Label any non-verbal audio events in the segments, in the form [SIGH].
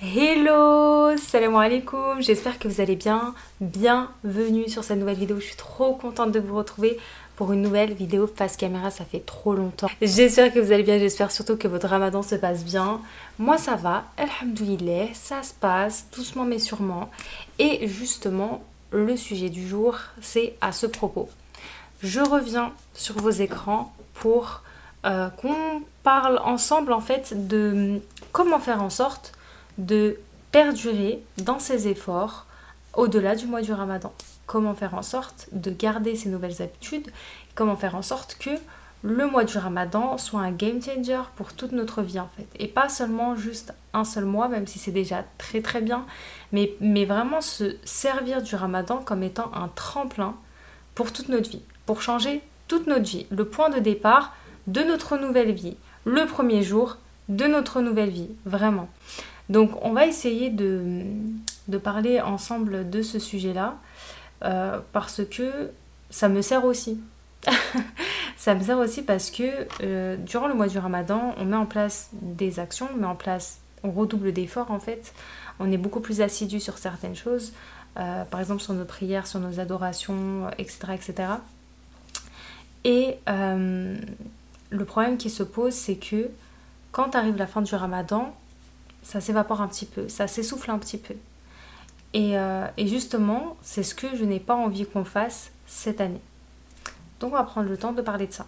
Hello, salam alaikum, j'espère que vous allez bien. Bienvenue sur cette nouvelle vidéo, je suis trop contente de vous retrouver pour une nouvelle vidéo face caméra, ça fait trop longtemps. J'espère que vous allez bien, j'espère surtout que votre ramadan se passe bien. Moi ça va, alhamdoulilah, ça se passe doucement mais sûrement. Et justement, le sujet du jour, c'est à ce propos. Je reviens sur vos écrans pour euh, qu'on parle ensemble en fait de comment faire en sorte de perdurer dans ses efforts au-delà du mois du ramadan. Comment faire en sorte de garder ces nouvelles habitudes, comment faire en sorte que le mois du ramadan soit un game changer pour toute notre vie en fait? Et pas seulement juste un seul mois, même si c'est déjà très très bien, mais, mais vraiment se servir du ramadan comme étant un tremplin pour toute notre vie, pour changer toute notre vie. Le point de départ de notre nouvelle vie, le premier jour de notre nouvelle vie, vraiment. Donc on va essayer de, parler ensemble de ce sujet-là euh, parce que ça me sert aussi. [LAUGHS] ça me sert aussi parce que euh, durant le mois du ramadan, on met en place des actions, on met en place, on redouble d'efforts en fait. On est beaucoup plus assidu sur certaines choses, euh, par exemple sur nos prières, sur nos adorations, etc. etc. Et le problème qui se pose, c'est que quand arrive la fin du ramadan, ça s'évapore un petit peu, ça s'essouffle un petit peu. Euh, et, justement, c'est ce que je n'ai pas envie qu'on fasse cette année. Donc on va prendre le temps de parler de ça.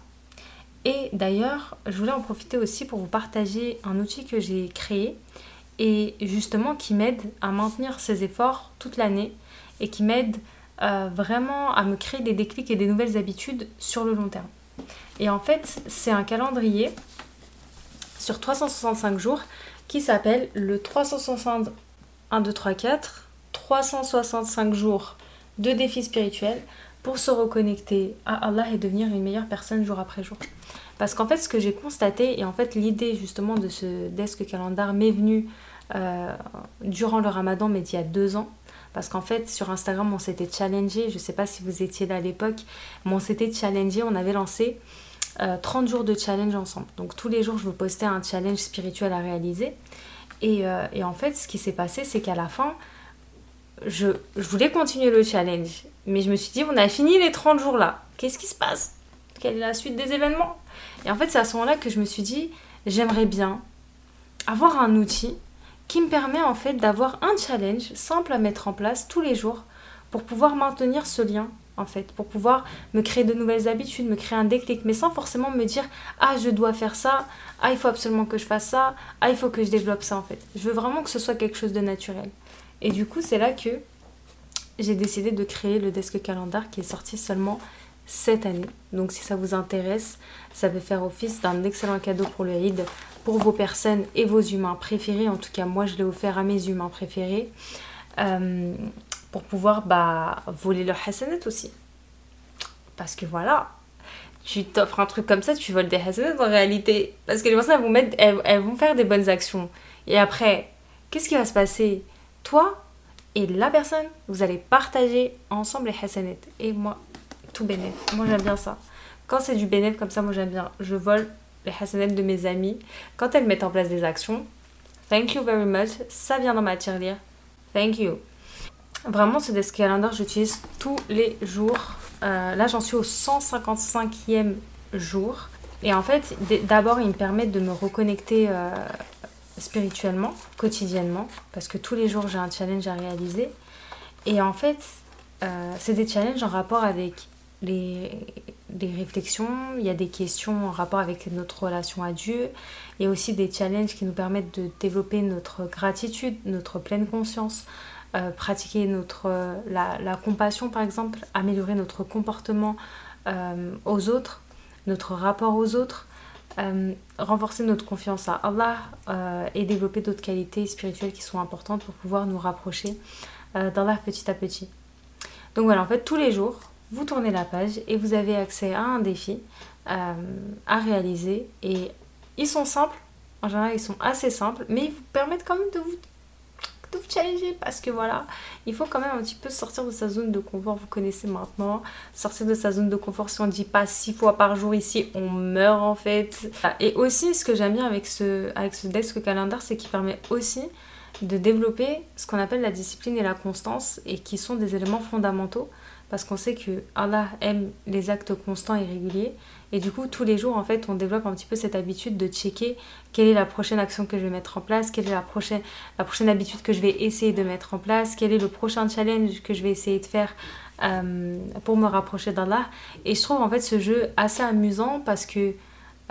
Et d'ailleurs, je voulais en profiter aussi pour vous partager un outil que j'ai créé et justement qui m'aide à maintenir ces efforts toute l'année et qui m'aide euh, vraiment à me créer des déclics et des nouvelles habitudes sur le long terme. Et en fait, c'est un calendrier sur 365 jours qui s'appelle le 365 1, 2, 3, 4, 365 jours de défis spirituels pour se reconnecter à Allah et devenir une meilleure personne jour après jour. Parce qu'en fait, ce que j'ai constaté, et en fait, l'idée justement de ce desk calendar m'est venue euh, durant le ramadan, mais d'il y a deux ans. Parce qu'en fait, sur Instagram, on s'était challengé, je ne sais pas si vous étiez là à l'époque, mais on s'était challengé, on avait lancé 30 euh, jours de challenge ensemble. Donc tous les jours, je vous postais un challenge spirituel à réaliser. Et, euh, et en fait, ce qui s'est passé, c'est qu'à la fin, je, je, voulais continuer le challenge. Mais je me suis dit, on a fini les 30 jours là. Qu'est-ce qui se passe? Quelle est la suite des événements? Et en fait, c'est à ce moment-là que je me suis dit, j'aimerais bien avoir un outil qui me permet en fait d'avoir un challenge simple à mettre en place tous les jours pour pouvoir maintenir ce lien en fait, pour pouvoir me créer de nouvelles habitudes, me créer un déclic, mais sans forcément me dire ah je dois faire ça, ah il faut absolument que je fasse ça, ah il faut que je développe ça en fait. Je veux vraiment que ce soit quelque chose de naturel. Et du coup c'est là que j'ai décidé de créer le Desk Calendar qui est sorti seulement cette année. Donc si ça vous intéresse, ça peut faire office d'un excellent cadeau pour le Eid, pour vos personnes et vos humains préférés. En tout cas moi je l'ai offert à mes humains préférés. Euh, pour pouvoir bah, voler leur hasanat aussi. Parce que voilà, tu t'offres un truc comme ça, tu voles des hasanat en réalité. Parce que les personnes, elles vont, faire des bonnes actions. Et après, qu'est-ce qui va se passer? Toi et la personne, vous allez partager ensemble les hasanat. Et moi, tout bénéf. Moi, j'aime bien ça. Quand c'est du bénéf comme ça, moi, j'aime bien. Je vole les hasanat de mes amis. Quand elles mettent en place des actions, thank you very much. Ça vient dans ma tirelire. Thank you. Vraiment, ce desk calendar, j'utilise tous les jours. Euh, là, j'en suis au 155e jour. Et en fait, d'abord, il me permet de me reconnecter euh, spirituellement, quotidiennement, parce que tous les jours, j'ai un challenge à réaliser. Et en fait, euh, c'est des challenges en rapport avec les, réflexions, il y a des questions en rapport avec notre relation à Dieu, il y a aussi des challenges qui nous permettent de développer notre gratitude, notre pleine conscience, euh, pratiquer notre, euh, la, compassion par exemple, améliorer notre comportement euh, aux autres, notre rapport aux autres, renforcer notre confiance à Allah et développer d'autres qualités spirituelles qui sont importantes pour pouvoir nous rapprocher d'Allah petit à petit. Donc voilà, en fait, tous les jours, vous tournez la page et vous avez accès à un défi à réaliser. Et ils sont simples, en général, ils sont assez simples, mais ils vous permettent quand même de vous vous challenger parce que voilà, il faut quand même un petit peu sortir de sa zone de confort. Vous connaissez maintenant, sortir de sa zone de confort. Si on ne dit pas six fois par jour ici, on meurt en fait. Et aussi, ce que j'aime bien avec ce, avec ce desk calendar, c'est qu'il permet aussi de développer ce qu'on appelle la discipline et la constance et qui sont des éléments fondamentaux parce qu'on sait que Allah aime les actes constants et réguliers et du coup tous les jours en fait on développe un petit peu cette habitude de checker quelle est la prochaine action que je vais mettre en place, quelle est la prochaine, la prochaine habitude que je vais essayer de mettre en place, quel est le prochain challenge que je vais essayer de faire euh, pour me rapprocher d'Allah et je trouve en fait ce jeu assez amusant parce que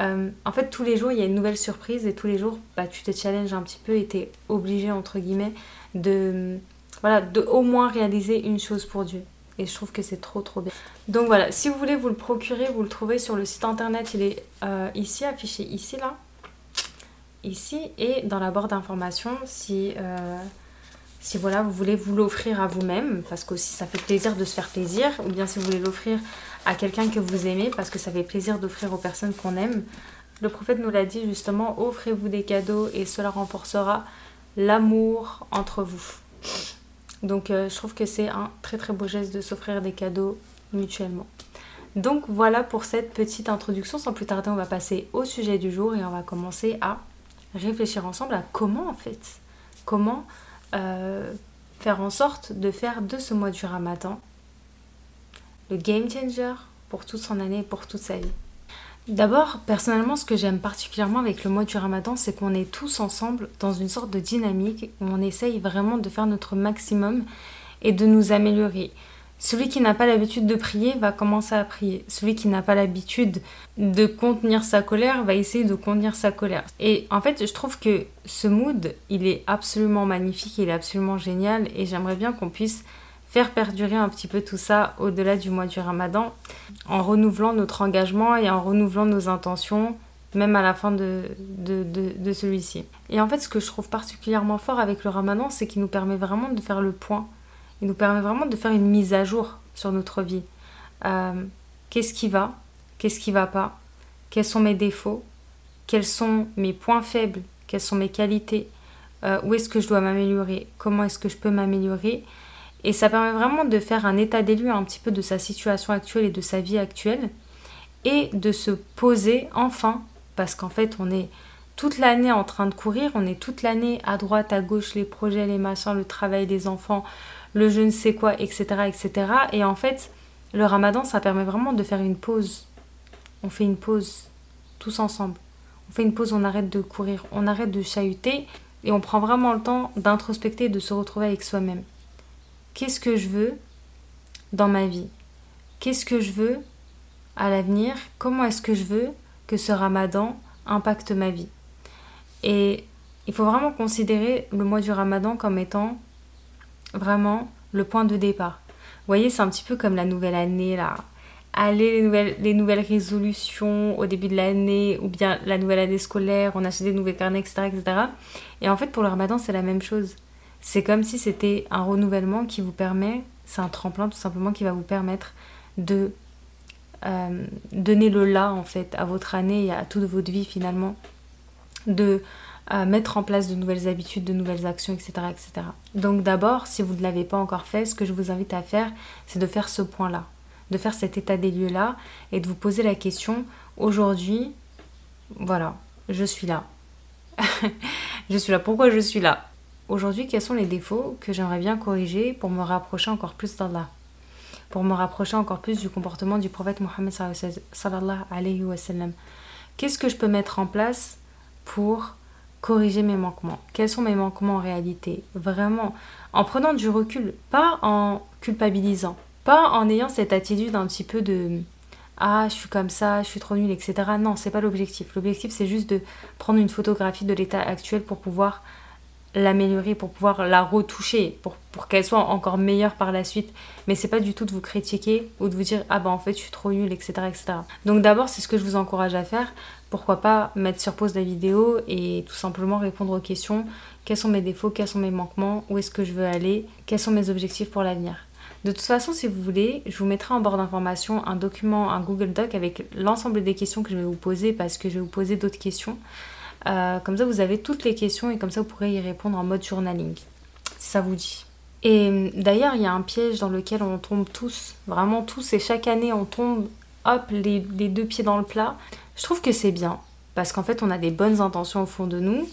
euh, en fait, tous les jours, il y a une nouvelle surprise et tous les jours, bah, tu te challenges un petit peu et tu es obligé, entre guillemets, de, voilà, de au moins réaliser une chose pour Dieu. Et je trouve que c'est trop trop bien. Donc voilà, si vous voulez vous le procurer, vous le trouvez sur le site internet. Il est euh, ici, affiché ici, là. Ici. Et dans la barre d'informations, si, euh, si voilà, vous voulez vous l'offrir à vous-même, parce qu'aussi ça fait plaisir de se faire plaisir, ou bien si vous voulez l'offrir à quelqu'un que vous aimez parce que ça fait plaisir d'offrir aux personnes qu'on aime. Le prophète nous l'a dit justement, offrez-vous des cadeaux et cela renforcera l'amour entre vous. Donc euh, je trouve que c'est un très très beau geste de s'offrir des cadeaux mutuellement. Donc voilà pour cette petite introduction. Sans plus tarder, on va passer au sujet du jour et on va commencer à réfléchir ensemble à comment en fait, comment euh, faire en sorte de faire de ce mois du ramadan le game changer pour toute son année et pour toute sa vie. D'abord, personnellement, ce que j'aime particulièrement avec le mois du ramadan, c'est qu'on est tous ensemble dans une sorte de dynamique où on essaye vraiment de faire notre maximum et de nous améliorer. Celui qui n'a pas l'habitude de prier va commencer à prier. Celui qui n'a pas l'habitude de contenir sa colère va essayer de contenir sa colère. Et en fait, je trouve que ce mood, il est absolument magnifique, il est absolument génial et j'aimerais bien qu'on puisse faire perdurer un petit peu tout ça au-delà du mois du ramadan, en renouvelant notre engagement et en renouvelant nos intentions, même à la fin de, de, celui-ci. Et en fait, ce que je trouve particulièrement fort avec le ramadan, c'est qu'il nous permet vraiment de faire le point. Il nous permet vraiment de faire une mise à jour sur notre vie. Euh, qu'est-ce qui va Qu'est-ce qui va pas Quels sont mes défauts Quels sont mes points faibles Quelles sont mes qualités euh, Où est-ce que je dois m'améliorer Comment est-ce que je peux m'améliorer et ça permet vraiment de faire un état des un petit peu de sa situation actuelle et de sa vie actuelle. Et de se poser enfin, parce qu'en fait on est toute l'année en train de courir, on est toute l'année à droite, à gauche, les projets, les machins, le travail des enfants, le je ne sais quoi, etc. etc. Et en fait, le ramadan, ça permet vraiment de faire une pause. On fait une pause, tous ensemble. On fait une pause, on arrête de courir, on arrête de chahuter et on prend vraiment le temps d'introspecter et de se retrouver avec soi-même qu'est-ce que je veux dans ma vie? Qu'est-ce que je veux à l'avenir? Comment est-ce que je veux que ce ramadan impacte ma vie? Et il faut vraiment considérer le mois du ramadan comme étant vraiment le point de départ. Vous voyez, c'est un petit peu comme la nouvelle année, là. Allez, les nouvelles, les nouvelles résolutions au début de l'année, ou bien la nouvelle année scolaire, on achète des nouveaux carnets, etc., etc. Et en fait, pour le ramadan, c'est la même chose. C'est comme si c'était un renouvellement qui vous permet, c'est un tremplin tout simplement qui va vous permettre de euh, donner le là en fait à votre année et à toute votre vie finalement, de euh, mettre en place de nouvelles habitudes, de nouvelles actions, etc. etc. Donc d'abord, si vous ne l'avez pas encore fait, ce que je vous invite à faire, c'est de faire ce point-là, de faire cet état des lieux-là et de vous poser la question, aujourd'hui, voilà, je suis là. [LAUGHS] je suis là, pourquoi je suis là? Aujourd'hui, quels sont les défauts que j'aimerais bien corriger pour me rapprocher encore plus d'Allah Pour me rapprocher encore plus du comportement du prophète Mohammed sallallahu alayhi wa sallam Qu'est-ce que je peux mettre en place pour corriger mes manquements? Quels sont mes manquements en réalité? Vraiment, en prenant du recul, pas en culpabilisant, pas en ayant cette attitude un petit peu de ah je suis comme ça, je suis trop nulle, etc. Non, c'est pas l'objectif. L'objectif c'est juste de prendre une photographie de l'état actuel pour pouvoir l'améliorer, pour pouvoir la retoucher, pour, qu'elle soit encore meilleure par la suite. Mais c'est pas du tout de vous critiquer ou de vous dire ah bah en fait je suis trop nulle, etc. etc. Donc d'abord c'est ce que je vous encourage à faire. Pourquoi pas mettre sur pause la vidéo et tout simplement répondre aux questions. Quels sont mes défauts, quels sont mes manquements, où est-ce que je veux aller, quels sont mes objectifs pour l'avenir? De toute façon, si vous voulez, je vous mettrai en bord d'information un document, un Google Doc avec l'ensemble des questions que je vais vous poser parce que je vais vous poser d'autres questions. Euh, comme ça, vous avez toutes les questions et comme ça, vous pourrez y répondre en mode journaling, si ça vous dit. Et euh, d'ailleurs, il y a un piège dans lequel on tombe tous, vraiment tous, et chaque année, on tombe, hop, les, deux pieds dans le plat. Je trouve que c'est bien, parce qu'en fait, on a des bonnes intentions au fond de nous,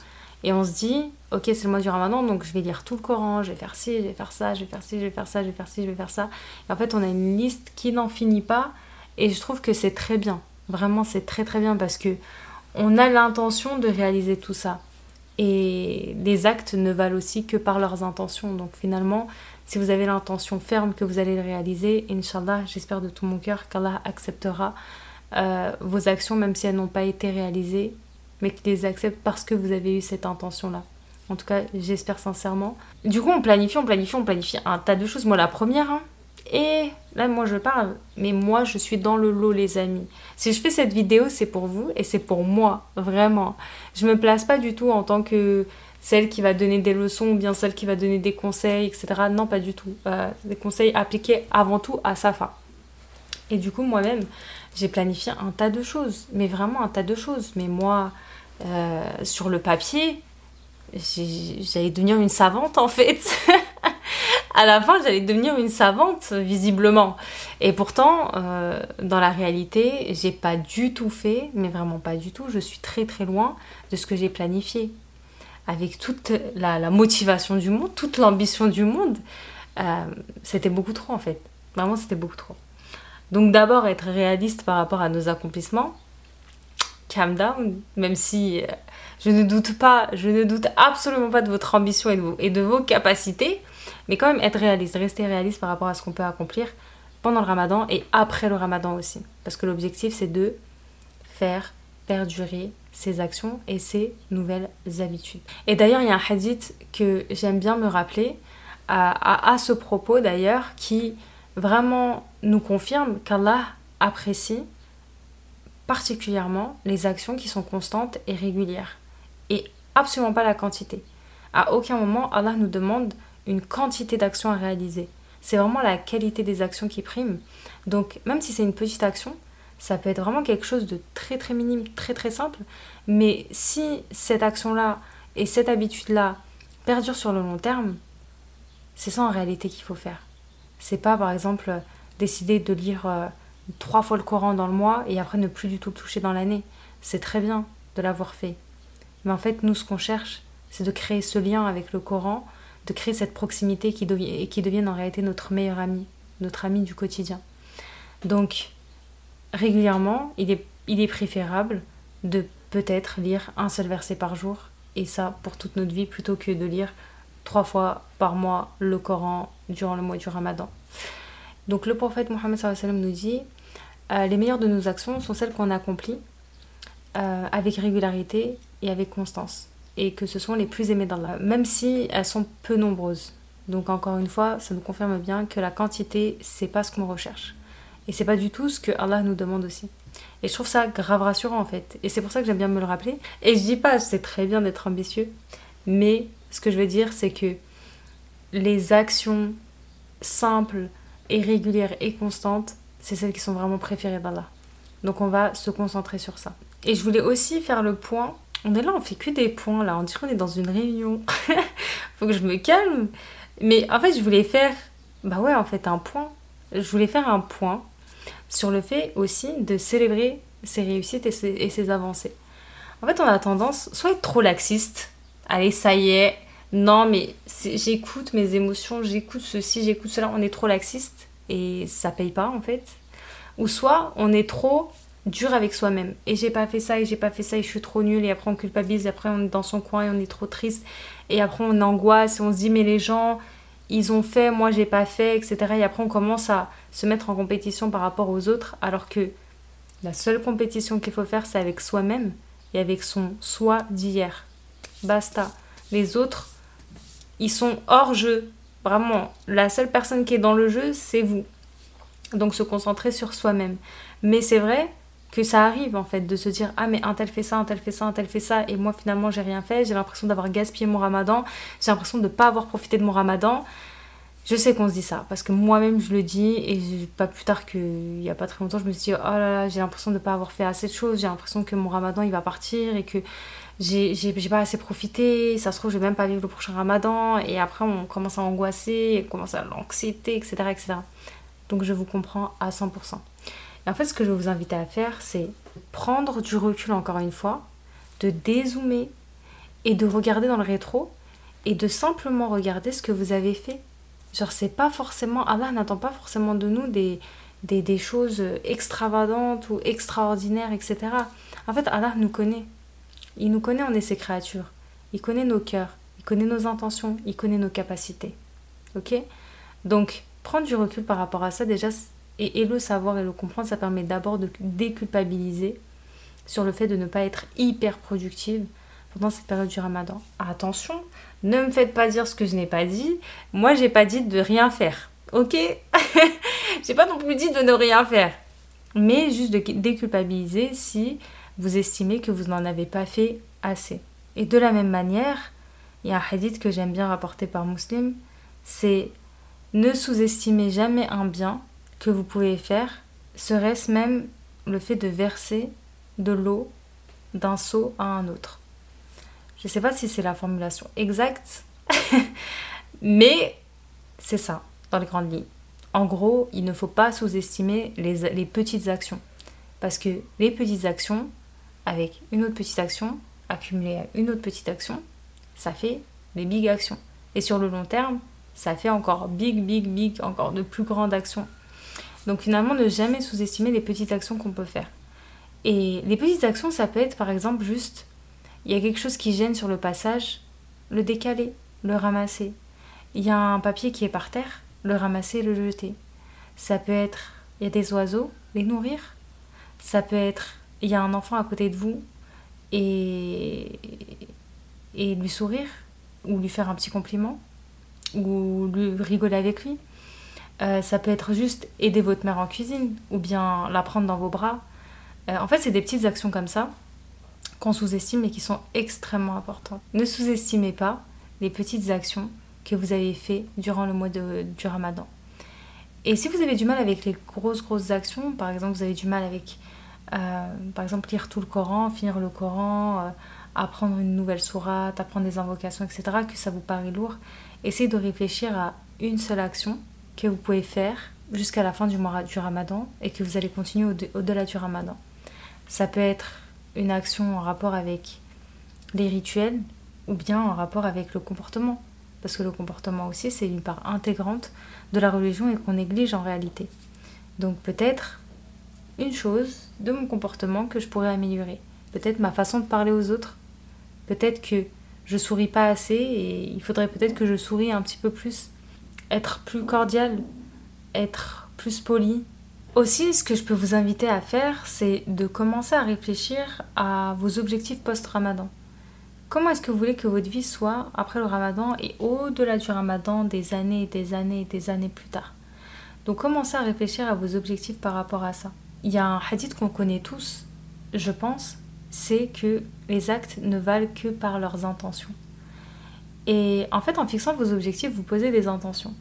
Et on se dit, ok, c'est le mois du ramadan, donc je vais lire tout le Coran, je vais faire ci, je vais faire ça, je vais faire ci, je vais faire ça, je vais faire ci, je vais faire ça. Et en fait, on a une liste qui n'en finit pas. Et je trouve que c'est très bien. Vraiment, c'est très très bien parce que on a l'intention de réaliser tout ça. Et les actes ne valent aussi que par leurs intentions. Donc finalement, si vous avez l'intention ferme que vous allez le réaliser, Inch'Allah, j'espère de tout mon cœur qu'Allah acceptera euh, vos actions, même si elles n'ont pas été réalisées, mais qu'il les accepte parce que vous avez eu cette intention-là. En tout cas, j'espère sincèrement. Du coup, on planifie, on planifie, on planifie un tas de choses. Moi, la première, hein, et là, moi, je parle, mais moi, je suis dans le lot, les amis. Si je fais cette vidéo, c'est pour vous et c'est pour moi, vraiment. Je me place pas du tout en tant que celle qui va donner des leçons ou bien celle qui va donner des conseils, etc. Non, pas du tout. Euh, des conseils appliqués avant tout à sa fin. Et du coup, moi-même, j'ai planifié un tas de choses, mais vraiment un tas de choses. Mais moi, euh, sur le papier, j'allais devenir une savante en fait. [LAUGHS] à la fin, j'allais devenir une savante, visiblement. Et pourtant, euh, dans la réalité, j'ai pas du tout fait, mais vraiment pas du tout. Je suis très très loin de ce que j'ai planifié. Avec toute la, motivation du monde, toute l'ambition du monde, euh, c'était beaucoup trop en fait. Vraiment, c'était beaucoup trop. Donc d'abord, être réaliste par rapport à nos accomplissements. Calm down, même si euh, je ne doute pas, je ne doute absolument pas de votre ambition et de vos capacités. Mais quand même être réaliste, rester réaliste par rapport à ce qu'on peut accomplir pendant le ramadan et après le ramadan aussi. Parce que l'objectif c'est de faire perdurer ses actions et ses nouvelles habitudes. Et d'ailleurs, il y a un hadith que j'aime bien me rappeler à, à, ce propos d'ailleurs qui vraiment nous confirme qu'Allah apprécie particulièrement les actions qui sont constantes et régulières et absolument pas la quantité. À aucun moment Allah nous demande une quantité d'actions à réaliser. C'est vraiment la qualité des actions qui prime. Donc même si c'est une petite action, ça peut être vraiment quelque chose de très très minime, très très simple. Mais si cette action-là et cette habitude-là perdurent sur le long terme, c'est ça en réalité qu'il faut faire. C'est pas par exemple décider de lire euh, trois fois le Coran dans le mois et après ne plus du tout le toucher dans l'année. C'est très bien de l'avoir fait. Mais en fait, nous, ce qu'on cherche, c'est de créer ce lien avec le Coran de créer cette proximité qui, qui devienne en réalité notre meilleur ami, notre ami du quotidien. Donc, régulièrement, il est, il est préférable de peut-être lire un seul verset par jour, et ça pour toute notre vie, plutôt que de lire trois fois par mois le Coran durant le mois du Ramadan. Donc le prophète Mohammed nous dit euh, les meilleures de nos actions sont celles qu'on accomplit euh, avec régularité et avec constance et que ce sont les plus aimées d'Allah, même si elles sont peu nombreuses. Donc encore une fois, ça nous confirme bien que la quantité, c'est pas ce qu'on recherche. Et c'est pas du tout ce que Allah nous demande aussi. Et je trouve ça grave rassurant en fait. Et c'est pour ça que j'aime bien me le rappeler. Et je dis pas, c'est très bien d'être ambitieux, mais ce que je veux dire, c'est que les actions simples et régulières et constantes, c'est celles qui sont vraiment préférées d'Allah. Donc on va se concentrer sur ça. Et je voulais aussi faire le point on est là, on fait que des points là. On dirait qu'on est dans une réunion. [LAUGHS] Faut que je me calme. Mais en fait, je voulais faire. Bah ouais, en fait, un point. Je voulais faire un point sur le fait aussi de célébrer ses réussites et ses, avancées. En fait, on a tendance soit être trop laxiste. Allez, ça y est. Non, mais j'écoute mes émotions, j'écoute ceci, j'écoute cela. On est trop laxiste et ça paye pas en fait. Ou soit on est trop dur avec soi-même. Et j'ai pas fait ça, et j'ai pas fait ça, et je suis trop nulle, et après on culpabilise, et après on est dans son coin, et on est trop triste, et après on angoisse, et on se dit, mais les gens, ils ont fait, moi j'ai pas fait, etc. Et après on commence à se mettre en compétition par rapport aux autres, alors que la seule compétition qu'il faut faire, c'est avec soi-même, et avec son soi d'hier. Basta. Les autres, ils sont hors jeu. Vraiment, la seule personne qui est dans le jeu, c'est vous. Donc se concentrer sur soi-même. Mais c'est vrai que ça arrive en fait de se dire ah mais un tel fait ça, un tel fait ça, un tel fait ça et moi finalement j'ai rien fait, j'ai l'impression d'avoir gaspillé mon ramadan, j'ai l'impression de ne pas avoir profité de mon ramadan. Je sais qu'on se dit ça parce que moi-même je le dis et pas plus tard qu'il n'y a pas très longtemps je me suis dit oh là là j'ai l'impression de ne pas avoir fait assez de choses, j'ai l'impression que mon ramadan il va partir et que j'ai pas assez profité, ça se trouve je vais même pas vivre le prochain ramadan et après on commence à angoisser, on commence à l'anxiété etc etc. Donc je vous comprends à 100% en fait, ce que je vais vous inviter à faire, c'est prendre du recul encore une fois, de dézoomer et de regarder dans le rétro et de simplement regarder ce que vous avez fait. Genre, c'est pas forcément. Allah n'attend pas forcément de nous des, des, des, choses extravagantes ou extraordinaires, etc. En fait, Allah nous connaît. Il nous connaît, on est ses créatures. Il connaît nos cœurs, il connaît nos intentions, il connaît nos capacités. Ok? Donc, prendre du recul par rapport à ça, déjà, et, le savoir et le comprendre, ça permet d'abord de déculpabiliser sur le fait de ne pas être hyper productive pendant cette période du ramadan. Attention, ne me faites pas dire ce que je n'ai pas dit. Moi, j'ai pas dit de rien faire. Ok? [LAUGHS] J'ai pas non plus dit de ne rien faire. Mais juste de déculpabiliser si vous estimez que vous n'en avez pas fait assez. Et de la même manière, il y a un hadith que j'aime bien rapporter par Muslim, c'est ne sous-estimez jamais un bien que vous pouvez faire, serait-ce même le fait de verser de l'eau d'un seau à un autre. Je ne sais pas si c'est la formulation exacte, [LAUGHS] mais c'est ça, dans les grandes lignes. En gros, il ne faut pas sous-estimer les, les, petites actions. Parce que les petites actions, avec une autre petite action, accumulée à une autre petite action, ça fait des big actions. Et sur le long terme, ça fait encore big, big, big, encore de plus grandes actions. Donc finalement, ne jamais sous-estimer les petites actions qu'on peut faire. Et les petites actions, ça peut être par exemple juste, il y a quelque chose qui gêne sur le passage, le décaler, le ramasser. Il y a un papier qui est par terre, le ramasser, le jeter. Ça peut être, il y a des oiseaux, les nourrir. Ça peut être, il y a un enfant à côté de vous et, et lui sourire, ou lui faire un petit compliment, ou lui rigoler avec lui. Euh, ça peut être juste aider votre mère en cuisine, ou bien la prendre dans vos bras, euh, en fait, c'est des petites actions comme ça qu'on sous-estime et qui sont extrêmement importantes. Ne sous-estimez pas les petites actions que vous avez faites durant le mois de, du ramadan. Et si vous avez du mal avec les grosses, grosses actions, par exemple, vous avez du mal avec, euh, par exemple, lire tout le Coran, finir le Coran, apprendre une nouvelle sourate, apprendre des invocations, etc., que ça vous paraît lourd, essayez de réfléchir à une seule action que vous pouvez faire jusqu'à la fin du mois du ramadan et que vous allez continuer au-delà du ramadan. Ça peut être une action en rapport avec les rituels ou bien en rapport avec le comportement. Parce que le comportement aussi, c'est une part intégrante de la religion et qu'on néglige en réalité. Donc peut-être une chose de mon comportement que je pourrais améliorer. Peut-être ma façon de parler aux autres. Peut-être que je souris pas assez et il faudrait peut-être que je souris un petit peu plus. Être plus cordial, être plus poli, aussi, ce que je peux vous inviter à faire, c'est de commencer à réfléchir à vos objectifs post-ramadan. Comment est-ce que vous voulez que votre vie soit après le ramadan et au-delà du ramadan des années et des années et des années plus tard? Donc commencez à réfléchir à vos objectifs par rapport à ça. Il y a un hadith qu'on connaît tous, je pense, c'est que les actes ne valent que par leurs intentions. Et en fait, en fixant vos objectifs, vous posez des intentions.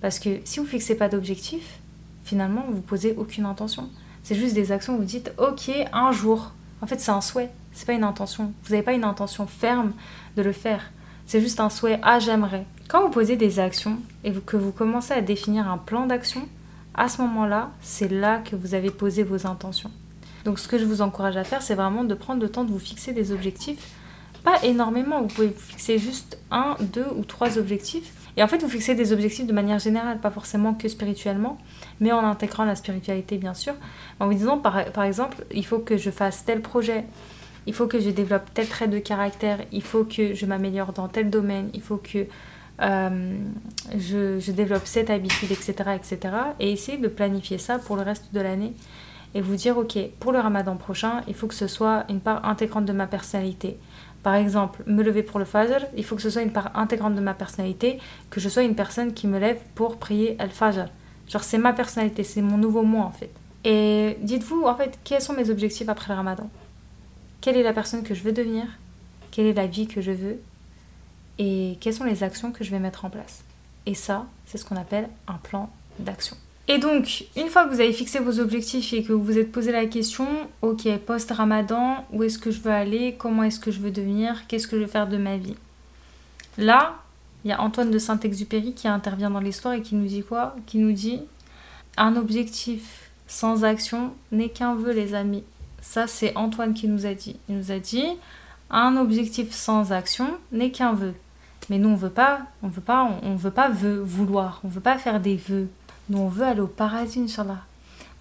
Parce que si vous ne fixez pas d'objectifs, finalement, vous posez aucune intention. C'est juste des actions où vous dites, ok, un jour. En fait, c'est un souhait, c'est pas une intention. Vous n'avez pas une intention ferme de le faire. C'est juste un souhait, ah, j'aimerais. Quand vous posez des actions et que vous commencez à définir un plan d'action, à ce moment-là, c'est là que vous avez posé vos intentions. Donc, ce que je vous encourage à faire, c'est vraiment de prendre le temps de vous fixer des objectifs. Pas énormément, vous pouvez fixer juste un, deux ou trois objectifs et en fait, vous fixez des objectifs de manière générale, pas forcément que spirituellement, mais en intégrant la spiritualité, bien sûr. En vous disant, par, par exemple, il faut que je fasse tel projet, il faut que je développe tel trait de caractère, il faut que je m'améliore dans tel domaine, il faut que euh, je, je, développe cette habitude, etc., etc. Et essayer de planifier ça pour le reste de l'année et vous dire, ok, pour le ramadan prochain, il faut que ce soit une part intégrante de ma personnalité. Par exemple, me lever pour le Fajr, il faut que ce soit une part intégrante de ma personnalité, que je sois une personne qui me lève pour prier Al-Fajr. Genre, c'est ma personnalité, c'est mon nouveau moi en fait. Et dites-vous, en fait, quels sont mes objectifs après le ramadan? Quelle est la personne que je veux devenir? Quelle est la vie que je veux? Et quelles sont les actions que je vais mettre en place? Et ça, c'est ce qu'on appelle un plan d'action. Et donc, une fois que vous avez fixé vos objectifs et que vous vous êtes posé la question, ok, post-ramadan, où est-ce que je veux aller Comment est-ce que je veux devenir Qu'est-ce que je veux faire de ma vie? Là, il y a Antoine de Saint-Exupéry qui intervient dans l'histoire et qui nous dit quoi? Qui nous dit un objectif sans action n'est qu'un vœu, les amis. Ça, c'est Antoine qui nous a dit. Il nous a dit Un objectif sans action n'est qu'un vœu. Mais nous, on veut pas, on veut pas, on, veut pas vœu, vouloir. On veut pas faire des vœux. Nous, on veut aller au paradis, Inch'Allah.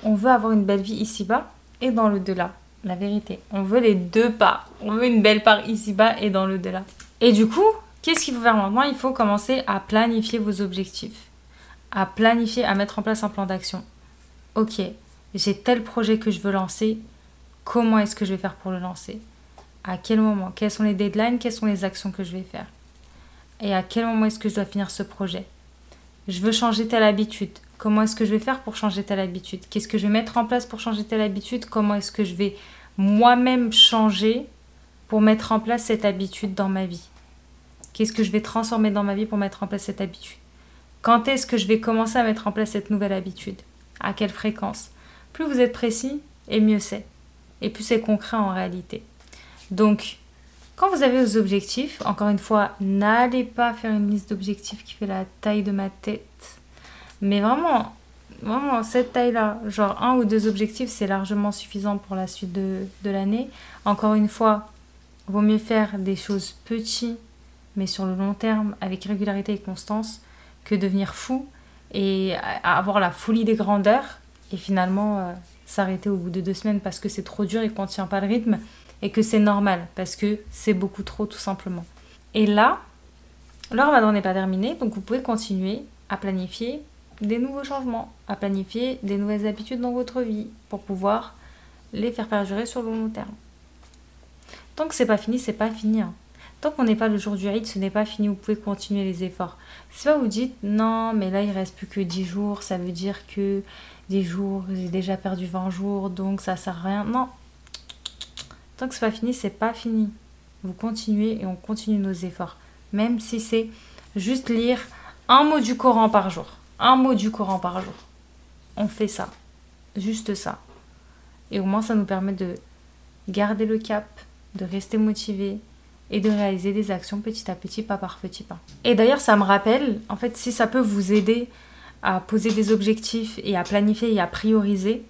On veut avoir une belle vie ici-bas et dans le delà. La vérité. On veut les deux pas. On veut une belle part ici-bas et dans le delà. Et du coup, qu'est-ce qu'il faut faire maintenant? Il faut commencer à planifier vos objectifs. À planifier, à mettre en place un plan d'action. Ok, j'ai tel projet que je veux lancer. Comment est-ce que je vais faire pour le lancer? À quel moment? Quelles sont les deadlines? Quelles sont les actions que je vais faire? Et à quel moment est-ce que je dois finir ce projet? Je veux changer telle habitude. Comment est-ce que je vais faire pour changer telle habitude? Qu'est-ce que je vais mettre en place pour changer telle habitude? Comment est-ce que je vais moi-même changer pour mettre en place cette habitude dans ma vie? Qu'est-ce que je vais transformer dans ma vie pour mettre en place cette habitude? Quand est-ce que je vais commencer à mettre en place cette nouvelle habitude? À quelle fréquence? Plus vous êtes précis, et mieux c'est. Et plus c'est concret en réalité. Donc, quand vous avez vos objectifs, encore une fois, n'allez pas faire une liste d'objectifs qui fait la taille de ma tête mais vraiment, vraiment, cette taille-là, genre un ou deux objectifs, c'est largement suffisant pour la suite de, de l'année. Encore une fois, vaut mieux faire des choses petites, mais sur le long terme, avec régularité et constance, que devenir fou et avoir la folie des grandeurs et finalement euh, s'arrêter au bout de deux semaines parce que c'est trop dur et qu'on ne tient pas le rythme et que c'est normal parce que c'est beaucoup trop tout simplement. Et là, le ramadan n'est pas terminé, donc vous pouvez continuer à planifier des nouveaux changements, à planifier des nouvelles habitudes dans votre vie pour pouvoir les faire perdurer sur le long terme. Tant que c'est pas fini, c'est pas fini. Hein. Tant qu'on n'est pas le jour du Eid, ce n'est pas fini, vous pouvez continuer les efforts. Pas vous dites non, mais là il reste plus que 10 jours, ça veut dire que 10 jours, j'ai déjà perdu 20 jours, donc ça sert à rien. Non. Tant que c'est pas fini, c'est pas fini. Vous continuez et on continue nos efforts. Même si c'est juste lire un mot du Coran par jour un mot du Coran par jour. On fait ça. Juste ça. Et au moins, ça nous permet de garder le cap, de rester motivé et de réaliser des actions petit à petit, pas par petit pas. Et d'ailleurs, ça me rappelle, en fait, si ça peut vous aider à poser des objectifs et à planifier et à prioriser,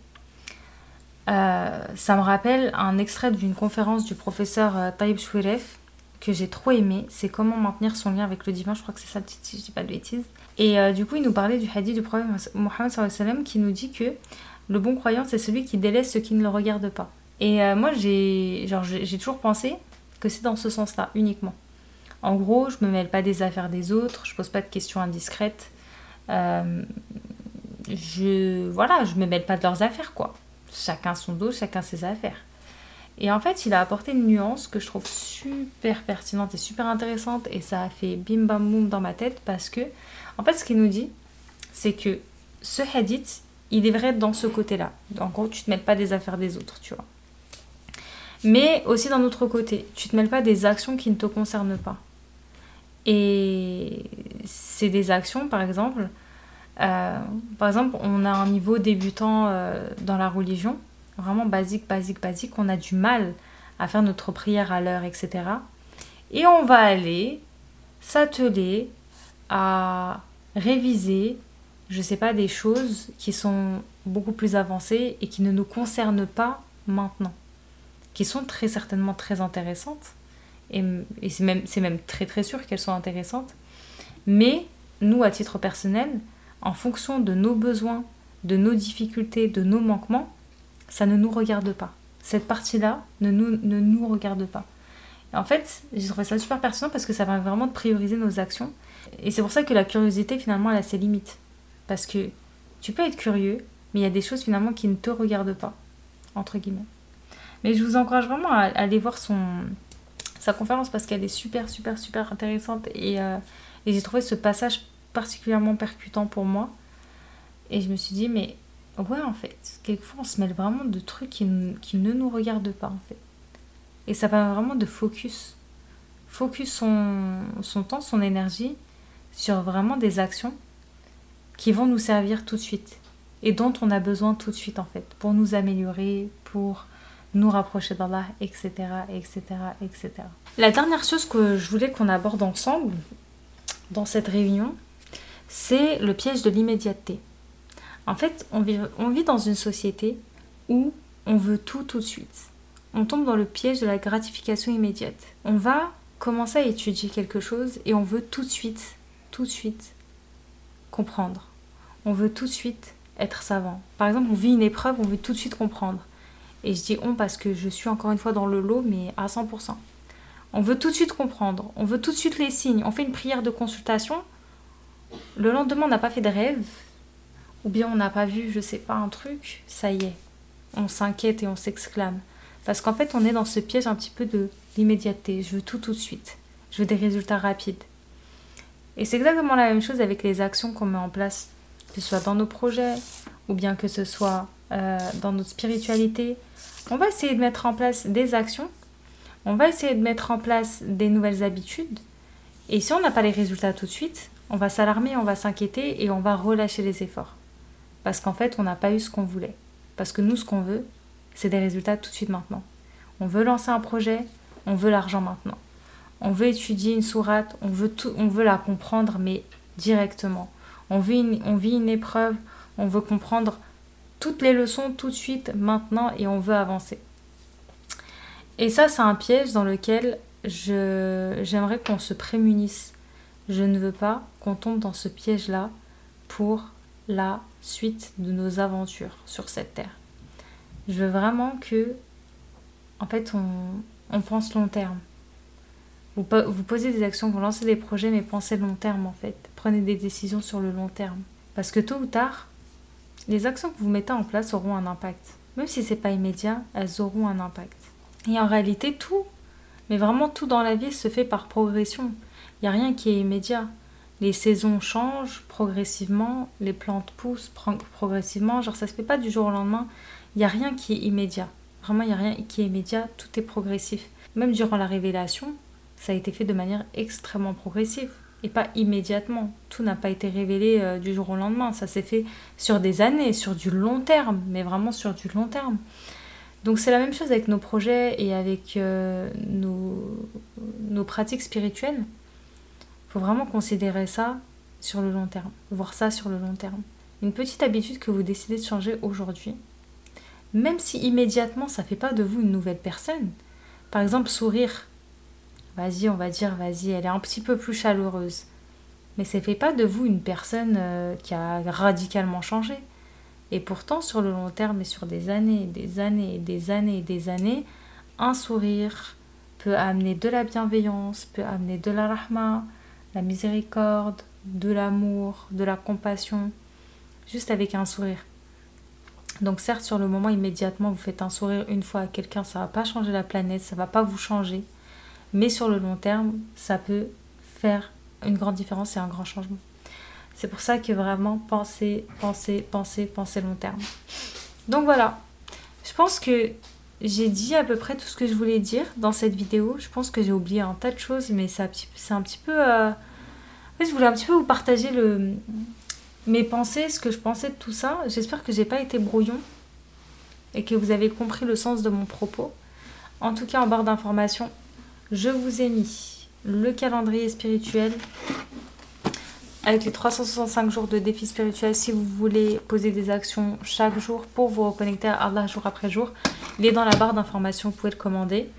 euh, ça me rappelle un extrait d'une conférence du professeur euh, Taïb Chouiref que j'ai trop aimé. C'est comment maintenir son lien avec le divin. Je crois que c'est ça si je dis pas de bêtises. Et euh, du coup, il nous parlait du hadith du prophète Mohammed qui nous dit que le bon croyant, c'est celui qui délaisse ce qui ne le regarde pas. Et euh, moi, j'ai toujours pensé que c'est dans ce sens-là, uniquement. En gros, je me mêle pas des affaires des autres, je pose pas de questions indiscrètes. Euh, je voilà, je me mêle pas de leurs affaires, quoi. Chacun son dos, chacun ses affaires. Et en fait, il a apporté une nuance que je trouve super pertinente et super intéressante et ça a fait bim bam boum dans ma tête parce que, en fait, ce qu'il nous dit, c'est que ce hadith, il est vrai dans ce côté-là. En gros, tu te mêles pas des affaires des autres, tu vois. Mais aussi d'un autre côté, tu te mêles pas des actions qui ne te concernent pas. Et c'est des actions, par exemple, euh, par exemple, on a un niveau débutant euh, dans la religion vraiment basique, basique, basique, on a du mal à faire notre prière à l'heure, etc. Et on va aller s'atteler à réviser, je sais pas, des choses qui sont beaucoup plus avancées et qui ne nous concernent pas maintenant, qui sont très certainement très intéressantes, et, c'est même, même très très sûr qu'elles sont intéressantes, mais nous, à titre personnel, en fonction de nos besoins, de nos difficultés, de nos manquements, ça ne nous regarde pas. Cette partie-là ne nous, ne nous regarde pas. En fait, j'ai trouvé ça super pertinent parce que ça permet vraiment de prioriser nos actions. Et c'est pour ça que la curiosité, finalement, elle a ses limites. Parce que tu peux être curieux, mais il y a des choses finalement qui ne te regardent pas, entre guillemets. Mais je vous encourage vraiment à, aller voir son, sa conférence parce qu'elle est super, super, super intéressante. Et, euh, et j'ai trouvé ce passage particulièrement percutant pour moi. Et je me suis dit, mais Ouais, en fait. Quelquefois, on se mêle vraiment de trucs qui, qui, ne nous regardent pas, en fait. Et ça permet vraiment de focus. Focus son, son temps, son énergie sur vraiment des actions qui vont nous servir tout de suite et dont on a besoin tout de suite, en fait, pour nous améliorer, pour nous rapprocher d'Allah, etc., etc., etc. La dernière chose que je voulais qu'on aborde ensemble dans cette réunion, c'est le piège de l'immédiateté. En fait, on vit, on vit dans une société où on veut tout tout de suite. on tombe dans le piège de la gratification immédiate. On va commencer à étudier quelque chose et on veut tout de suite, tout de suite comprendre. On veut tout de suite être savant. Par exemple, on vit une épreuve, on veut tout de suite comprendre. Et je dis on parce que je suis encore une fois dans le lot, mais à 100%. On veut tout de suite comprendre, on veut tout de suite les signes. On fait une prière de consultation. Le lendemain, on n'a pas fait de rêve, ou bien on n'a pas vu, je sais pas, un truc. Ça y est, on s'inquiète et on s'exclame. Parce qu'en fait, on est dans ce piège un petit peu de l'immédiateté. Je veux tout tout de suite. Je veux des résultats rapides. Et c'est exactement la même chose avec les actions qu'on met en place, que ce soit dans nos projets ou bien que ce soit euh, dans notre spiritualité. On va essayer de mettre en place des actions, on va essayer de mettre en place des nouvelles habitudes. Et si on n'a pas les résultats tout de suite, on va s'alarmer, on va s'inquiéter et on va relâcher les efforts. Parce qu'en fait, on n'a pas eu ce qu'on voulait. Parce que nous, ce qu'on veut, c'est des résultats tout de suite maintenant. On veut lancer un projet, on veut l'argent maintenant. On veut étudier une sourate, on veut, tout, on veut la comprendre, mais directement. On vit, une, on vit une épreuve, on veut comprendre toutes les leçons tout de suite, maintenant, et on veut avancer. Et ça, c'est un piège dans lequel j'aimerais qu'on se prémunisse. Je ne veux pas qu'on tombe dans ce piège-là pour la suite de nos aventures sur cette terre. Je veux vraiment que, en fait, on, pense long terme. Vous, posez des actions, vous lancez des projets, mais pensez long terme en fait. Prenez des décisions sur le long terme. Parce que tôt ou tard, les actions que vous mettez en place auront un impact. Même si ce n'est pas immédiat, elles auront un impact. Et en réalité, tout, mais vraiment tout dans la vie se fait par progression. Il n'y a rien qui est immédiat. Les saisons changent progressivement, les plantes poussent progressivement, genre ça se fait pas du jour au lendemain. Il n'y a rien qui est immédiat. Vraiment, il n'y a rien qui est immédiat, tout est progressif. Même durant la révélation, ça a été fait de manière extrêmement progressive et pas immédiatement. Tout n'a pas été révélé euh, du jour au lendemain. Ça s'est fait sur des années, sur du long terme, mais vraiment sur du long terme. Donc c'est la même chose avec nos projets et avec euh, nos, nos pratiques spirituelles. Il faut vraiment considérer ça sur le long terme, voir ça sur le long terme. Une petite habitude que vous décidez de changer aujourd'hui, même si immédiatement ça fait pas de vous une nouvelle personne. Par exemple, sourire. Vas-y, on va dire, vas-y, elle est un petit peu plus chaleureuse. Mais ça fait pas de vous une personne euh, qui a radicalement changé. Et pourtant, sur le long terme et sur des années, des années, des années, des années, un sourire peut amener de la bienveillance, peut amener de la rahma, la miséricorde, de l'amour, de la compassion, juste avec un sourire. Donc certes, sur le moment, immédiatement, vous faites un sourire une fois à quelqu'un, ça va pas changer la planète, ça va pas vous changer. Mais sur le long terme, ça peut faire une grande différence et un grand changement. C'est pour ça que vraiment, pensez, pensez, pensez, pensez long terme. Donc voilà, je pense que j'ai dit à peu près tout ce que je voulais dire dans cette vidéo. Je pense que j'ai oublié un tas de choses, mais c'est un petit, peu... Euh, je voulais un petit peu vous partager mes pensées, ce que je pensais de tout ça. J'espère que j'ai pas été brouillon et que vous avez compris le sens de mon propos. En tout cas, en barre d'informations, je vous ai mis le calendrier spirituel avec les 365 jours de défi spirituel si vous voulez poser des actions chaque jour pour vous reconnecter à Allah jour après jour. Il est dans la barre d'informations, vous pouvez le commander.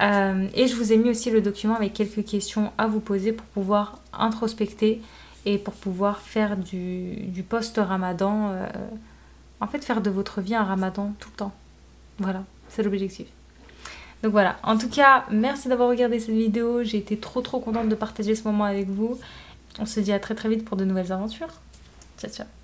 Euh, et je vous ai mis aussi le document avec quelques questions à vous poser pour pouvoir introspecter et pour pouvoir faire du, post-ramadan, euh, en fait faire de votre vie un ramadan tout le temps. Voilà, c'est l'objectif. Donc voilà, en tout cas, merci d'avoir regardé cette vidéo, j'ai été trop trop contente de partager ce moment avec vous. On se dit à très très vite pour de nouvelles aventures. Ciao ciao